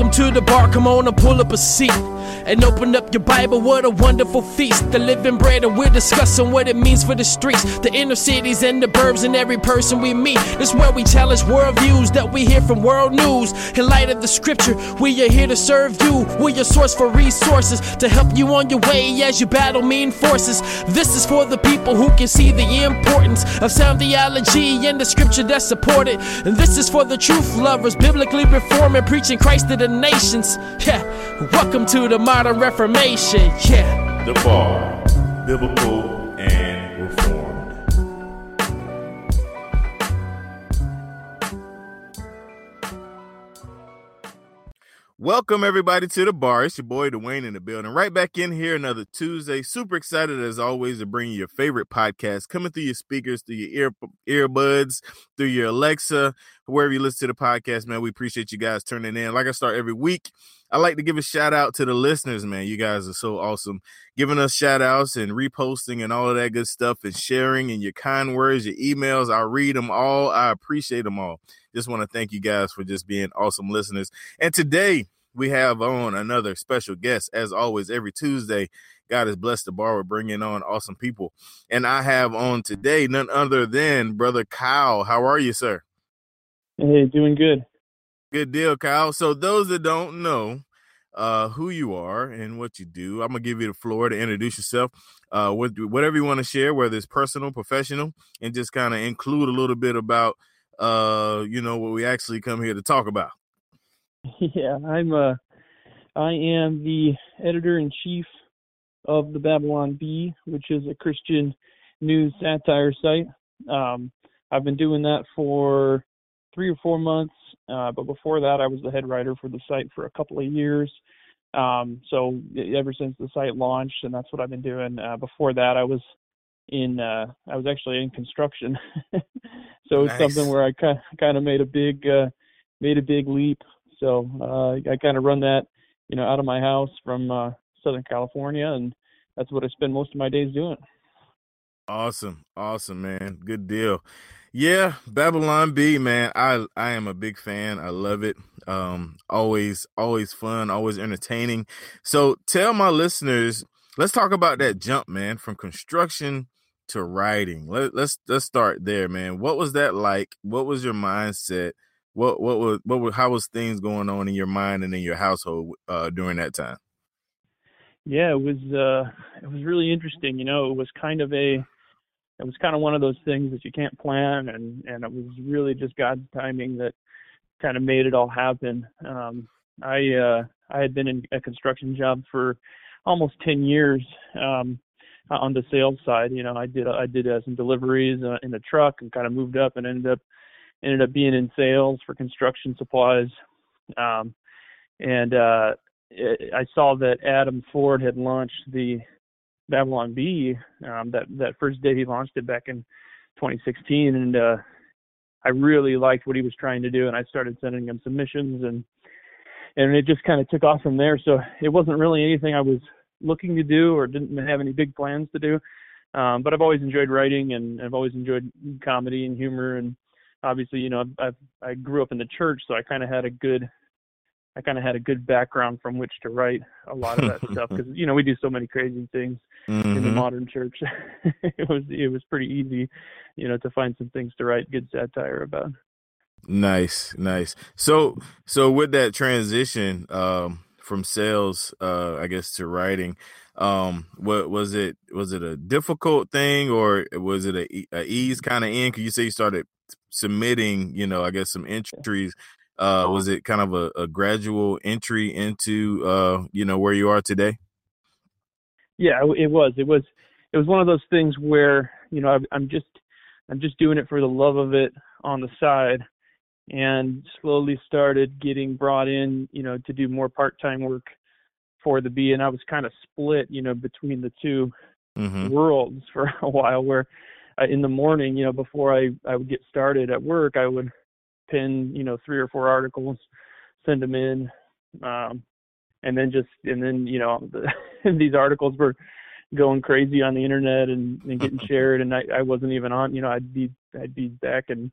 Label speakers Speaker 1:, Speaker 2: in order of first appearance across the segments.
Speaker 1: welcome to the bar. Come on and pull up a seat and open up your Bible. What a wonderful feast. The living bread, and we're discussing what it means for the streets, the inner cities, and the burbs, and every person we meet. This where we challenge worldviews that we hear from world news. In light of the scripture, we are here to serve you. We're your source for resources to help you on your way as you battle mean forces. This is for the people who can see the importance of sound theology and the scripture that support it. And this is for the truth lovers, biblically reforming, preaching Christ to the nations. Yeah, welcome to the modern reformation. Yeah.
Speaker 2: The Bar, Biblical Welcome everybody to the bar. It's your boy Dwayne in the building. Right back in here another Tuesday. Super excited as always to bring you your favorite podcast coming through your speakers, through your ear earbuds, through your Alexa, wherever you listen to the podcast, man. We appreciate you guys turning in. Like I start every week, I like to give a shout out to the listeners, man. You guys are so awesome. Giving us shout outs and reposting and all of that good stuff and sharing and your kind words, your emails. I read them all. I appreciate them all. Just want to thank you guys for just being awesome listeners. And today we have on another special guest, as always, every Tuesday. God has blessed the bar with bringing on awesome people. And I have on today none other than Brother Kyle. How are you, sir?
Speaker 3: Hey, doing good.
Speaker 2: Good deal, Kyle. So those that don't know uh, who you are and what you do, I'm gonna give you the floor to introduce yourself. Uh, what, whatever you want to share, whether it's personal, professional, and just kind of include a little bit about uh, you know, what we actually come here to talk about.
Speaker 3: Yeah, I'm uh I am the editor in chief of the Babylon Bee, which is a Christian news satire site. Um, I've been doing that for three or four months, uh, but before that, I was the head writer for the site for a couple of years. Um, so ever since the site launched, and that's what I've been doing. Uh, before that, I was in uh, I was actually in construction, so it's something where I kind of made a big uh, made a big leap. So uh, I kind of run that you know out of my house from uh, Southern California, and that's what I spend most of my days doing.
Speaker 2: Awesome, awesome, man. Good deal. Yeah, Babylon Bee, man. I I am a big fan. I love it. Um, always always fun, always entertaining. So tell my listeners, let's talk about that jump, man, from construction to writing. Let, let's let's start there, man. What was that like? What was your mindset? What what was what was how was things going on in your mind and in your household uh, during that time?
Speaker 3: Yeah, it was uh, it was really interesting. You know, it was kind of a it was kind of one of those things that you can't plan, and and it was really just God's timing that kind of made it all happen. Um, I uh, I had been in a construction job for almost 10 years um, on the sales side. You know, I did I did uh, some deliveries uh, in a truck and kind of moved up and ended up ended up being in sales for construction supplies. Um, and uh, it, I saw that Adam Ford had launched the Babylon Bee um, that that first day he launched it back in 2016, and uh, I really liked what he was trying to do, and I started sending him submissions, and and it just kind of took off from there. So it wasn't really anything I was looking to do or didn't have any big plans to do. Um, but I've always enjoyed writing, and I've always enjoyed comedy and humor, and obviously, you know, I've, I grew up in the church, so I kind of had a good I kind of had a good background from which to write a lot of that stuff because you know we do so many crazy things mm-hmm. in the mm-hmm. modern church. it was it was pretty easy, you know, to find some things to write good satire about.
Speaker 2: Nice, nice. So so with that transition um, from sales, uh, I guess, to writing. Um, what was it? Was it a difficult thing, or was it a, a ease kind of in? Cause you say you started submitting, you know, I guess some entries. Uh, was it kind of a, a gradual entry into, uh, you know, where you are today?
Speaker 3: Yeah, it was. It was. It was one of those things where you know I'm just I'm just doing it for the love of it on the side, and slowly started getting brought in, you know, to do more part-time work for the Bee, and I was kind of split, you know, between the 2 mm-hmm. worlds for a while. Where in the morning, you know, before I I would get started at work, I would pin, you know, three or four articles, send them in, um, and then just and then you know the, these articles were going crazy on the internet and, and getting shared, and I I wasn't even on. You know, I'd be I'd be back and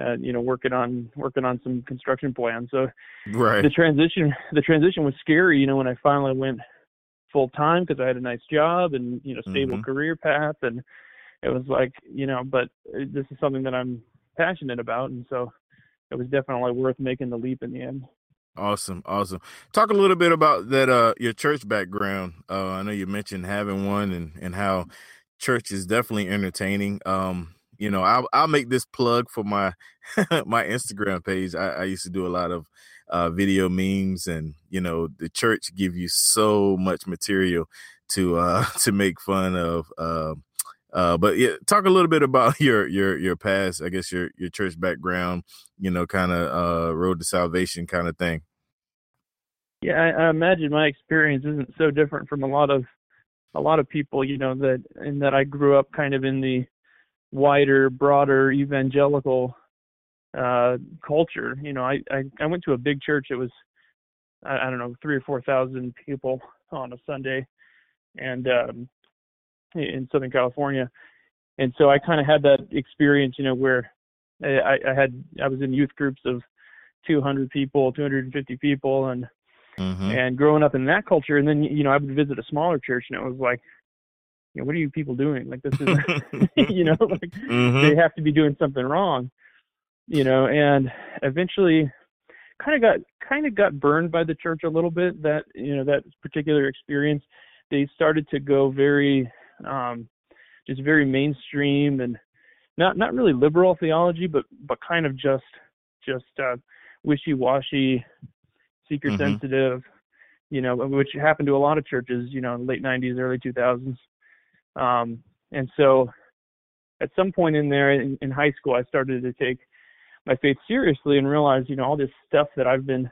Speaker 3: uh, you know working on working on some construction plans. So
Speaker 2: right.
Speaker 3: the transition the transition was scary. You know, when I finally went full time because I had a nice job and you know stable mm-hmm. career path, and it was like you know, but uh, this is something that I'm passionate about, and so it was definitely worth making the leap in the end.
Speaker 2: Awesome, awesome. Talk a little bit about that uh your church background. Uh I know you mentioned having one and and how church is definitely entertaining. Um you know, I'll I'll make this plug for my my Instagram page. I, I used to do a lot of uh video memes and you know, the church give you so much material to uh to make fun of uh uh, but yeah, talk a little bit about your your your past, I guess your your church background, you know, kind of uh, road to salvation kind of thing.
Speaker 3: Yeah, I, I imagine my experience isn't so different from a lot of a lot of people, you know, that in that I grew up kind of in the wider, broader evangelical uh culture. You know, I, I I went to a big church. It was I, I don't know three or four thousand people on a Sunday, and um in Southern California, and so I kind of had that experience, you know, where I, I had I was in youth groups of 200 people, 250 people, and mm-hmm. and growing up in that culture, and then you know I would visit a smaller church, and it was like, you know, what are you people doing? Like this is, you know, like mm-hmm. they have to be doing something wrong, you know, and eventually kind of got kind of got burned by the church a little bit that you know that particular experience they started to go very um, just very mainstream and not not really liberal theology, but but kind of just just uh, wishy-washy, seeker-sensitive, mm-hmm. you know, which happened to a lot of churches, you know, late '90s, early 2000s. Um, and so, at some point in there in, in high school, I started to take my faith seriously and realize, you know, all this stuff that I've been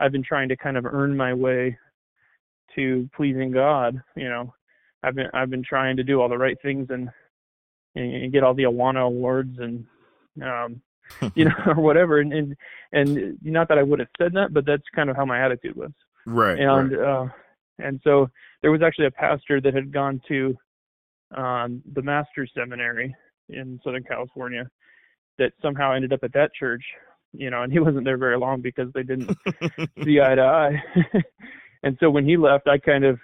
Speaker 3: I've been trying to kind of earn my way to pleasing God, you know, I've been I've been trying to do all the right things and and get all the Awana awards and um you know or whatever. And, and and not that I would have said that but that's kind of how my attitude was.
Speaker 2: Right
Speaker 3: and
Speaker 2: right.
Speaker 3: uh and so there was actually a pastor that had gone to um the master's seminary in Southern California that somehow ended up at that church you know and he wasn't there very long because they didn't see eye to eye. And so when he left I kind of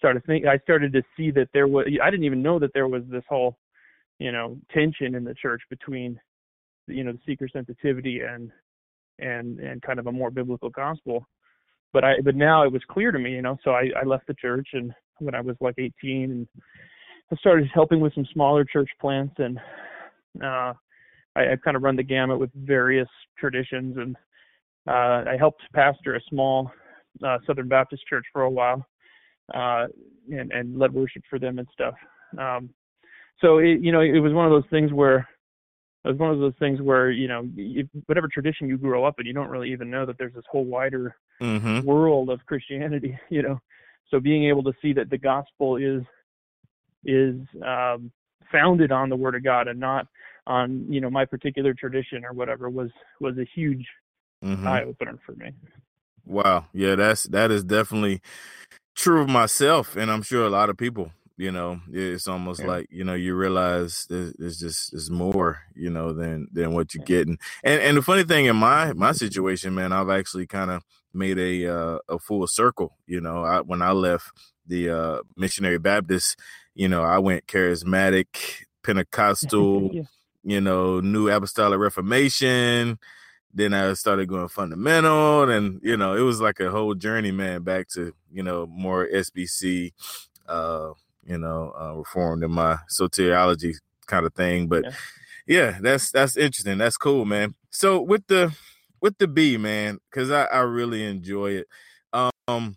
Speaker 3: started think I started to see that there was I didn't even know that there was this whole you know tension in the church between you know the seeker sensitivity and and and kind of a more biblical gospel. But I but now it was clear to me you know so I I left the church and when I was like 18 and I started helping with some smaller church plants and uh I, I've kind of run the gamut with various traditions and uh I helped pastor a small uh Southern Baptist church for a while uh, and and led worship for them and stuff. Um, so it, you know, it was one of those things where it was one of those things where you know, if, whatever tradition you grow up in, you don't really even know that there's this whole wider mm-hmm. world of Christianity. You know, so being able to see that the gospel is is um, founded on the Word of God and not on you know my particular tradition or whatever was was a huge mm-hmm. eye opener for me.
Speaker 2: Wow, yeah, that's that is definitely true of myself, and I'm sure a lot of people. You know, it's almost yeah. like you know you realize there's, just there's more you know than than what you're getting. And and the funny thing in my my situation, man, I've actually kind of made a uh, a full circle. You know, I, when I left the uh, missionary Baptist, you know, I went charismatic, Pentecostal, yeah. you know, New Apostolic Reformation, then I started going fundamental, and you know, it was like a whole journey, man, back to you know more SBC, uh, you know, uh, reformed in my soteriology kind of thing. But yeah. yeah, that's that's interesting. That's cool, man. So with the with the Bee, man, because I, I really enjoy it. Um,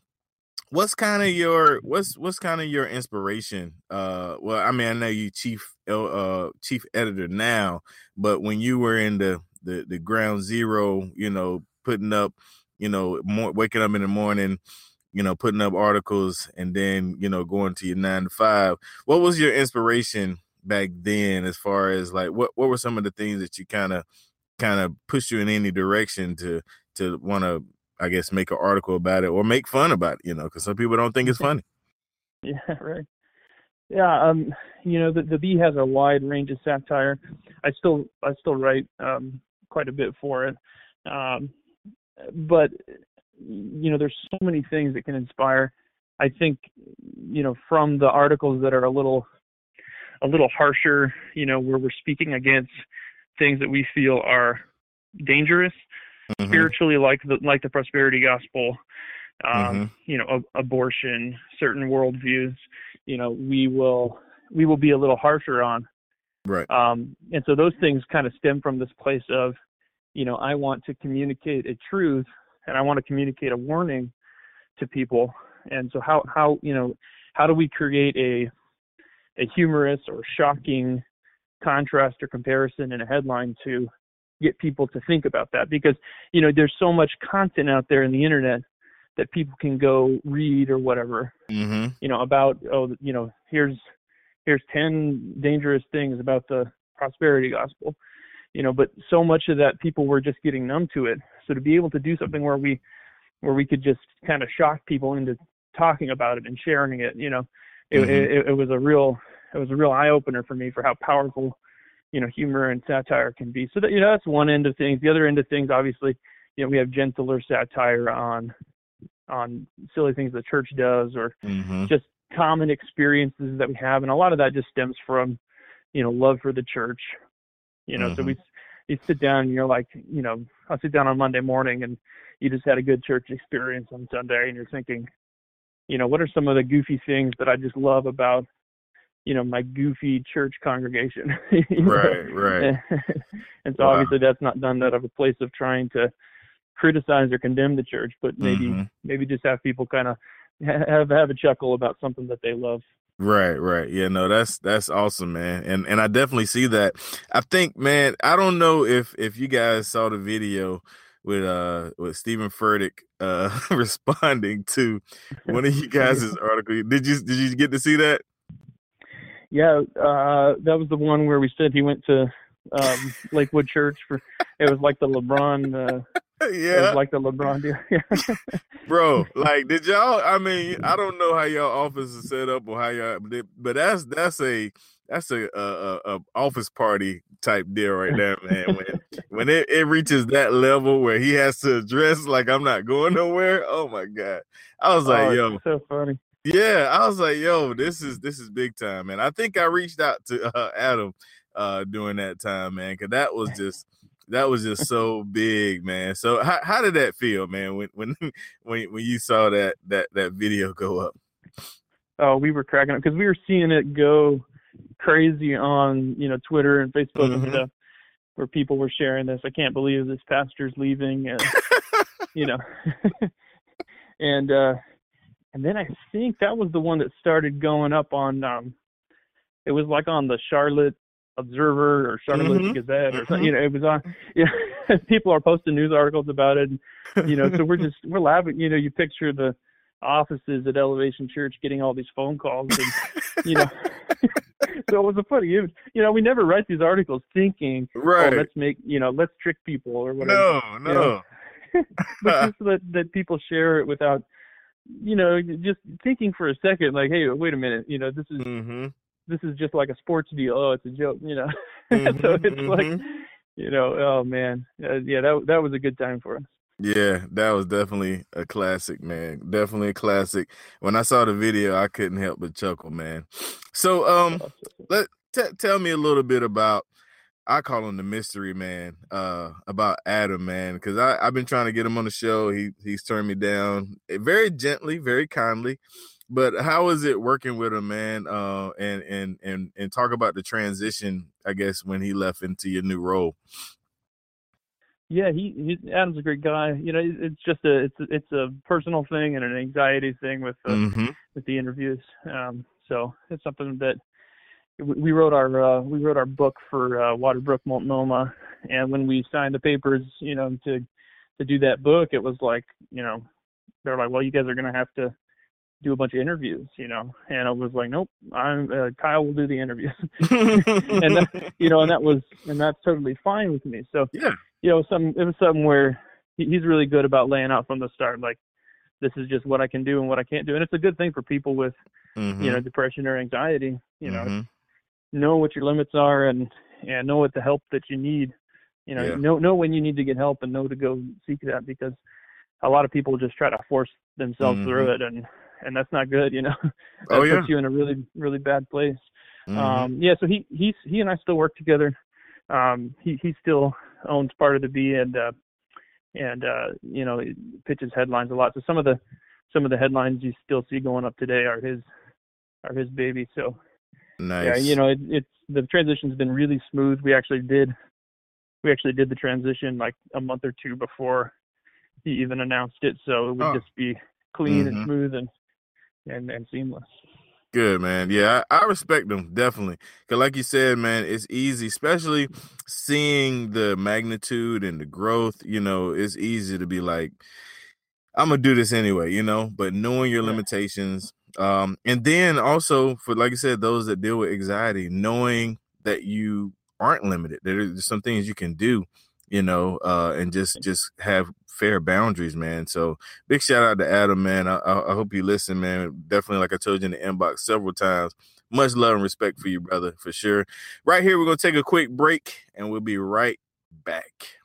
Speaker 2: what's kind of your what's what's kind of your inspiration? Uh, well, I mean, I know you chief uh chief editor now, but when you were in the the the ground zero, you know, putting up, you know, more waking up in the morning, you know, putting up articles, and then you know going to your nine to five. What was your inspiration back then, as far as like what what were some of the things that you kind of kind of pushed you in any direction to to want to I guess make an article about it or make fun about it, you know, because some people don't think it's funny.
Speaker 3: Yeah, right. Yeah, um, you know, the the Bee has a wide range of satire. I still I still write um quite a bit for it. Um but you know, there's so many things that can inspire. I think, you know, from the articles that are a little a little harsher, you know, where we're speaking against things that we feel are dangerous mm-hmm. spiritually, like the like the prosperity gospel, um, mm-hmm. you know, a, abortion, certain worldviews. You know, we will we will be a little harsher on.
Speaker 2: Right.
Speaker 3: Um, and so those things kind of stem from this place of, you know, I want to communicate a truth and I want to communicate a warning to people. And so how how you know how do we create a a humorous or shocking contrast or comparison in a headline to get people to think about that because you know there's so much content out there in the internet that people can go read or whatever
Speaker 2: mm-hmm.
Speaker 3: you know about oh you know here's here's 10 dangerous things about the prosperity gospel you know but so much of that people were just getting numb to it so to be able to do something where we where we could just kind of shock people into talking about it and sharing it you know it, mm-hmm. it, it was a real it was a real eye opener for me for how powerful you know humor and satire can be. So that you know that's one end of things. The other end of things, obviously, you know we have gentler satire on on silly things the church does or
Speaker 2: mm-hmm.
Speaker 3: just common experiences that we have, and a lot of that just stems from you know love for the church. You know, mm-hmm. so we you sit down and you're like, you know, I'll sit down on Monday morning and you just had a good church experience on Sunday and you're thinking, you know, what are some of the goofy things that I just love about you know my goofy church congregation
Speaker 2: right right
Speaker 3: and so wow. obviously that's not done out of a place of trying to criticize or condemn the church but maybe mm-hmm. maybe just have people kind of have have a chuckle about something that they love.
Speaker 2: Right right. Yeah no that's that's awesome man. And and i definitely see that. I think man i don't know if if you guys saw the video with uh with Stephen Furtick uh responding to one of you guys' article. Did you did you get to see that?
Speaker 3: yeah, uh, that was the one where we said he went to um, Lakewood Church for. It was like the LeBron. Uh,
Speaker 2: yeah, it
Speaker 3: was like the LeBron deal.
Speaker 2: Bro, like, did y'all? I mean, I don't know how y'all office is set up or how y'all, but that's that's a that's a, a, a office party type deal right there, man. When when it, it reaches that level where he has to address like I'm not going nowhere. Oh my god, I was like, oh, yo,
Speaker 3: so funny.
Speaker 2: Yeah, I was like, yo, this is this is big time, man. I think I reached out to uh, Adam uh during that time, man, because that was just that was just so big, man. So how how did that feel, man, when when when when you saw that that that video go up?
Speaker 3: Oh, we were cracking up because we were seeing it go crazy on you know Twitter and Facebook mm-hmm. and stuff, where people were sharing this. I can't believe this pastor's leaving, and you know, and uh and then I think that was the one that started going up on um it was like on the Charlotte Observer or Charlotte mm-hmm. Gazette or something. Mm-hmm. You know, it was on. Yeah, you know, people are posting news articles about it. And, you know, so we're just we're laughing. You know, you picture the offices at Elevation Church getting all these phone calls, and you know. so it was a funny image. You know, we never write these articles thinking,
Speaker 2: oh, right?
Speaker 3: Oh, let's make you know, let's trick people or whatever.
Speaker 2: No, no. You know?
Speaker 3: but just that that people share it without you know, just thinking for a second, like, hey, wait a minute, you know, this is
Speaker 2: mm-hmm.
Speaker 3: This is just like a sports deal. Oh, it's a joke, you know.
Speaker 2: Mm-hmm,
Speaker 3: so it's
Speaker 2: mm-hmm.
Speaker 3: like, you know, oh man, uh, yeah, that that was a good time for us.
Speaker 2: Yeah, that was definitely a classic, man. Definitely a classic. When I saw the video, I couldn't help but chuckle, man. So, um, let t- tell me a little bit about I call him the mystery man uh, about Adam, man, because I've been trying to get him on the show. He he's turned me down eh, very gently, very kindly. But how is it working with him, man? Uh, and and and and talk about the transition, I guess, when he left into your new role.
Speaker 3: Yeah, he, he Adam's a great guy. You know, it's just a it's it's a personal thing and an anxiety thing with the, mm-hmm. with the interviews. Um, so it's something that we wrote our uh, we wrote our book for uh, Waterbrook Multnomah, and when we signed the papers, you know, to to do that book, it was like, you know, they're like, well, you guys are gonna have to do a bunch of interviews, you know, and I was like, nope, I'm uh, Kyle will do the interviews, and that, you know, and that was and that's totally fine with me. So
Speaker 2: yeah,
Speaker 3: you know, some it was something where he's really good about laying out from the start, like this is just what I can do and what I can't do, and it's a good thing for people with, mm-hmm. you know, depression or anxiety, you know. Mm-hmm know what your limits are and and know what the help that you need. You know, yeah. know know when you need to get help and know to go seek that because a lot of people just try to force themselves mm-hmm. through it and and that's not good. You know, that
Speaker 2: oh,
Speaker 3: yeah. puts you in a really really bad place. Mm-hmm. Um, yeah, so he he's he and I still work together. Um, he he still owns part of the Bee and uh, and uh, you know pitches headlines a lot. So some of the some of the headlines you still see going up today are his are his baby. So
Speaker 2: Nice.
Speaker 3: Yeah, you know, it, it's the transition's been really smooth. We actually did we actually did the transition like a month or two before he even announced it, so it would oh. just be clean mm-hmm. and smooth and and and seamless.
Speaker 2: Good man, yeah, I, I respect them definitely. Cause like you said, man, it's easy, especially seeing the magnitude and the growth. You know, it's easy to be like, I'm gonna do this anyway, you know. But knowing your limitations, um, and then also for like I said, those that deal with anxiety, knowing that you aren't limited, there's some things you can do, you know, uh, and just just have fair boundaries, man. So big shout out to Adam, man. I, I hope you listen, man. Definitely, like I told you in the inbox several times. Much love and respect for you, brother, for sure. Right here, we're gonna take a quick break, and we'll be right back.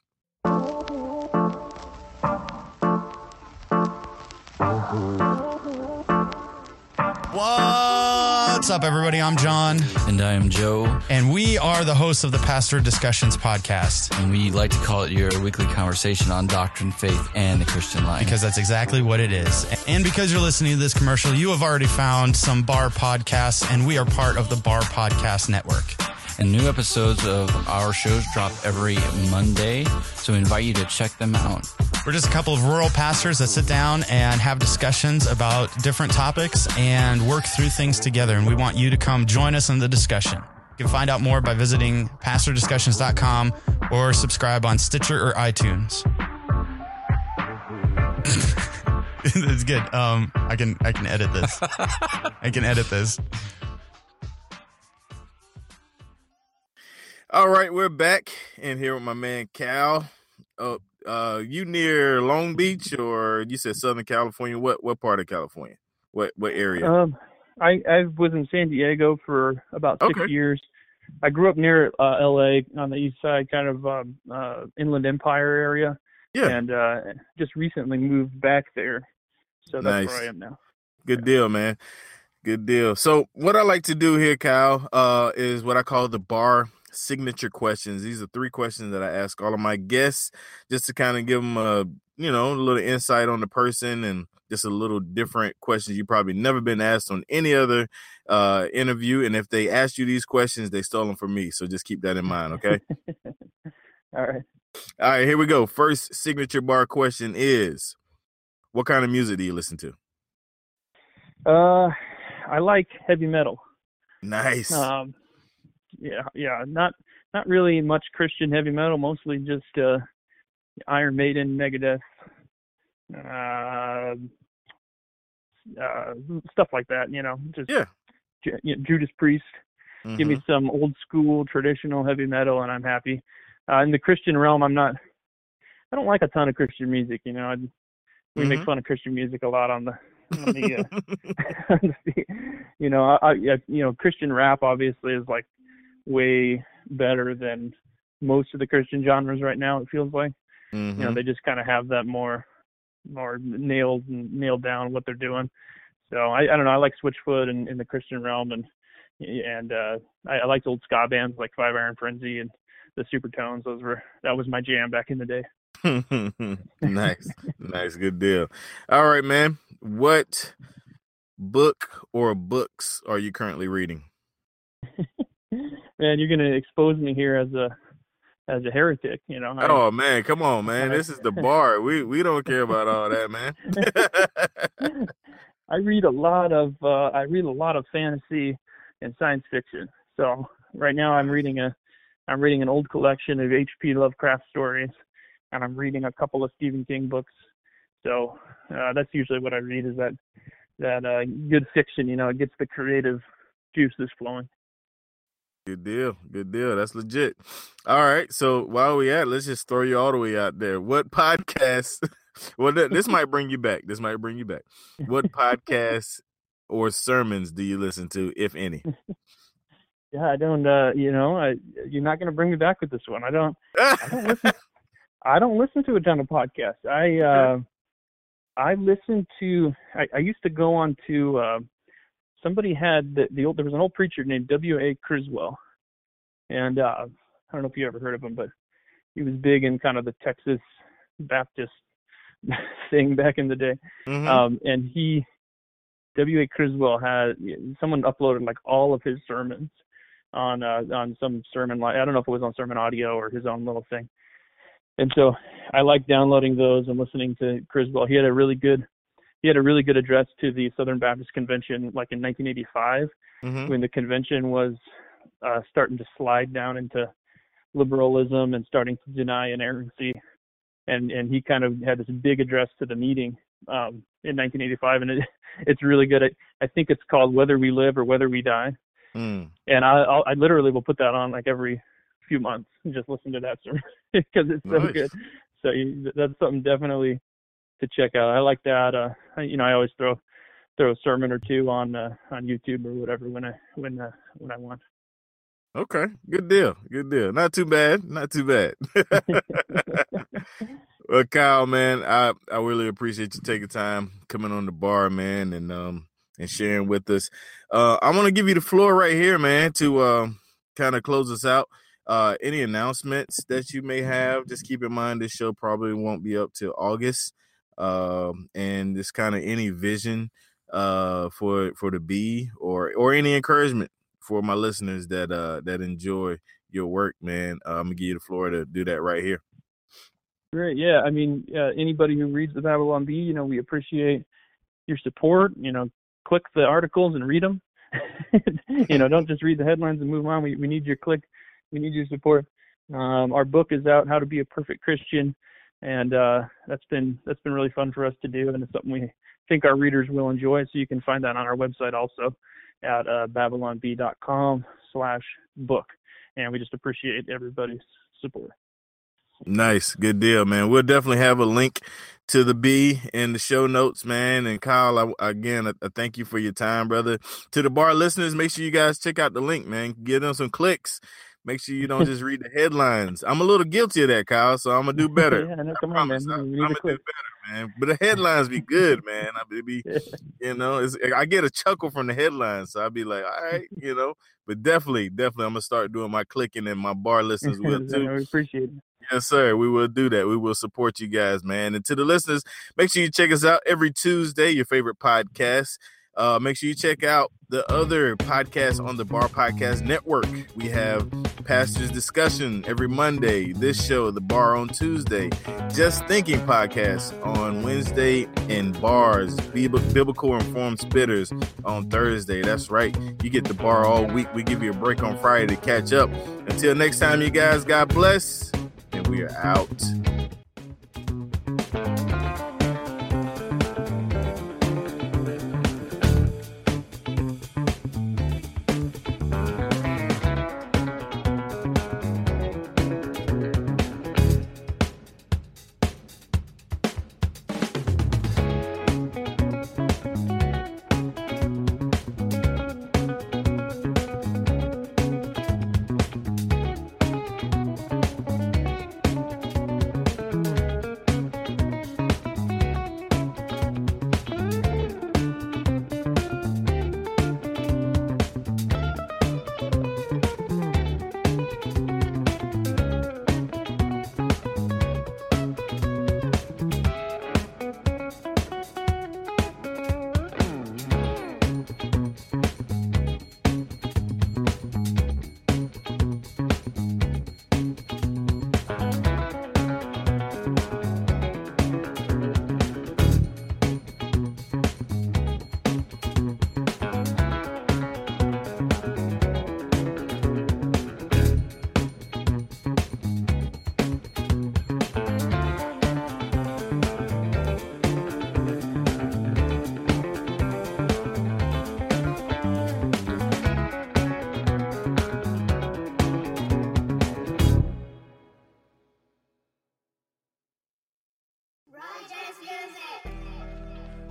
Speaker 4: What's up, everybody? I'm John.
Speaker 5: And I am Joe.
Speaker 4: And we are the hosts of the Pastor Discussions podcast.
Speaker 5: And we like to call it your weekly conversation on doctrine, faith, and the Christian life.
Speaker 4: Because that's exactly what it is. And because you're listening to this commercial, you have already found some bar podcasts, and we are part of the Bar Podcast Network
Speaker 5: and new episodes of our shows drop every Monday. So we invite you to check them out.
Speaker 4: We're just a couple of rural pastors that sit down and have discussions about different topics and work through things together. And we want you to come join us in the discussion. You can find out more by visiting pastordiscussions.com or subscribe on Stitcher or iTunes. it's good. Um, I can I can edit this. I can edit this.
Speaker 2: All right, we're back in here with my man Cal. Oh, uh, you near Long Beach or you said Southern California? What what part of California? What what area?
Speaker 3: Um, I I was in San Diego for about six okay. years. I grew up near uh, L.A. on the east side, kind of um, uh, Inland Empire area.
Speaker 2: Yeah.
Speaker 3: And uh, just recently moved back there, so that's
Speaker 2: nice.
Speaker 3: where I am now.
Speaker 2: Good deal, man. Good deal. So what I like to do here, Kyle, uh, is what I call the bar signature questions. These are three questions that I ask all of my guests just to kind of give them a, you know, a little insight on the person and just a little different questions you probably never been asked on any other uh, interview. And if they ask you these questions, they stole them from me. So just keep that in mind, okay?
Speaker 3: all right.
Speaker 2: All right, here we go. First signature bar question is what kind of music do you listen to?
Speaker 3: Uh I like heavy metal.
Speaker 2: Nice.
Speaker 3: Um yeah, yeah, not not really much Christian heavy metal, mostly just uh, Iron Maiden, Megadeth, uh, uh, stuff like that. You know, just
Speaker 2: yeah,
Speaker 3: you know, Judas Priest. Mm-hmm. Give me mm-hmm. some old school traditional heavy metal, and I'm happy. Uh, in the Christian realm, I'm not. I don't like a ton of Christian music. You know, I, we mm-hmm. make fun of Christian music a lot on the the, uh, you know, I, I, you know, Christian rap obviously is like way better than most of the Christian genres right now. It feels like mm-hmm. you know mm-hmm. they just kind of have that more more nailed and nailed down what they're doing. So I, I don't know. I like Switchfoot in, in the Christian realm, and and uh, I, I liked old ska bands like Five Iron Frenzy and the supertones. Those were that was my jam back in the day.
Speaker 2: nice, nice, good deal. All right, man. What book or books are you currently reading?
Speaker 3: man, you're gonna expose me here as a as a heretic, you know.
Speaker 2: Oh man, come on, man. This is the bar. We we don't care about all that,
Speaker 3: man. I read a lot of uh I read a lot of fantasy and science fiction. So right now I'm reading a I'm reading an old collection of H.P. Lovecraft stories, and I'm reading a couple of Stephen King books. So uh, that's usually what I read is that that uh, good fiction. You know, it gets the creative juices flowing.
Speaker 2: Good deal. Good deal. That's legit. All right. So while we at, let's just throw you all the way out there. What podcast? well, this might bring you back. This might bring you back. What podcasts or sermons do you listen to, if any?
Speaker 3: Yeah, I don't. uh You know, I, you're not going to bring me back with this one. I don't. I don't listen. I don't listen to a ton of podcasts. I uh, I listen to. I, I used to go on to. Uh, somebody had the, the old there was an old preacher named W. A. Criswell, and uh, I don't know if you ever heard of him, but he was big in kind of the Texas Baptist thing back in the day. Mm-hmm. Um, and he W. A. Criswell had someone uploaded like all of his sermons on uh, on some sermon. I don't know if it was on sermon audio or his own little thing. And so I like downloading those and listening to Criswell. He had a really good he had a really good address to the Southern Baptist Convention, like in 1985, mm-hmm. when the convention was uh, starting to slide down into liberalism and starting to deny inerrancy. And and he kind of had this big address to the meeting um, in 1985, and it, it's really good. I, I think it's called "Whether We Live or Whether We Die," mm. and I I'll, I literally will put that on like every few months and just listen to that sermon because it's so nice. good. So you, that's something definitely to check out. I like that. Uh, you know, I always throw throw a sermon or two on uh, on YouTube or whatever when I when uh, when I want.
Speaker 2: Okay, good deal, good deal. Not too bad, not too bad. well, Kyle, man, I I really appreciate you taking time coming on the bar, man, and um and sharing with us. Uh, I'm gonna give you the floor right here, man, to uh, kind of close us out. Uh, any announcements that you may have, just keep in mind this show probably won't be up till August um, and just kind of any vision uh, for for the Bee or or any encouragement for my listeners that uh, that enjoy your work, man. Uh, I'm gonna give you the floor to do that right here.
Speaker 3: Great, yeah. I mean, uh, anybody who reads the Babylon Bee, you know, we appreciate your support. You know, click the articles and read them. you know, don't just read the headlines and move on. We we need your click. We need your support. Um, our book is out, How to Be a Perfect Christian and uh, that's been that's been really fun for us to do, and it's something we think our readers will enjoy. So you can find that on our website also at uh, babylonbee.com slash book, and we just appreciate everybody's support.
Speaker 2: Nice, good deal, man. We'll definitely have a link to the Bee in the show notes, man. And Kyle, I, again, I, I thank you for your time, brother. To the bar listeners, make sure you guys check out the link, man. Give them some clicks Make sure you don't just read the headlines. I'm a little guilty of that, Kyle, so I'm gonna do better.
Speaker 3: yeah, no, come on, man. I, am gonna do better,
Speaker 2: man. But the headlines be good, man. I be, you know, I get a chuckle from the headlines, so I'll be like, all right, you know. But definitely, definitely, I'm gonna start doing my clicking and my bar listeners will too.
Speaker 3: we appreciate it.
Speaker 2: Yes, sir. We will do that. We will support you guys, man. And to the listeners, make sure you check us out every Tuesday, your favorite podcast. Uh, make sure you check out the other podcasts on the Bar Podcast Network. We have Pastors Discussion every Monday, this show, The Bar on Tuesday, Just Thinking Podcast on Wednesday, and Bars, Biblical Informed Spitters on Thursday. That's right. You get the bar all week. We give you a break on Friday to catch up. Until next time, you guys, God bless, and we are out.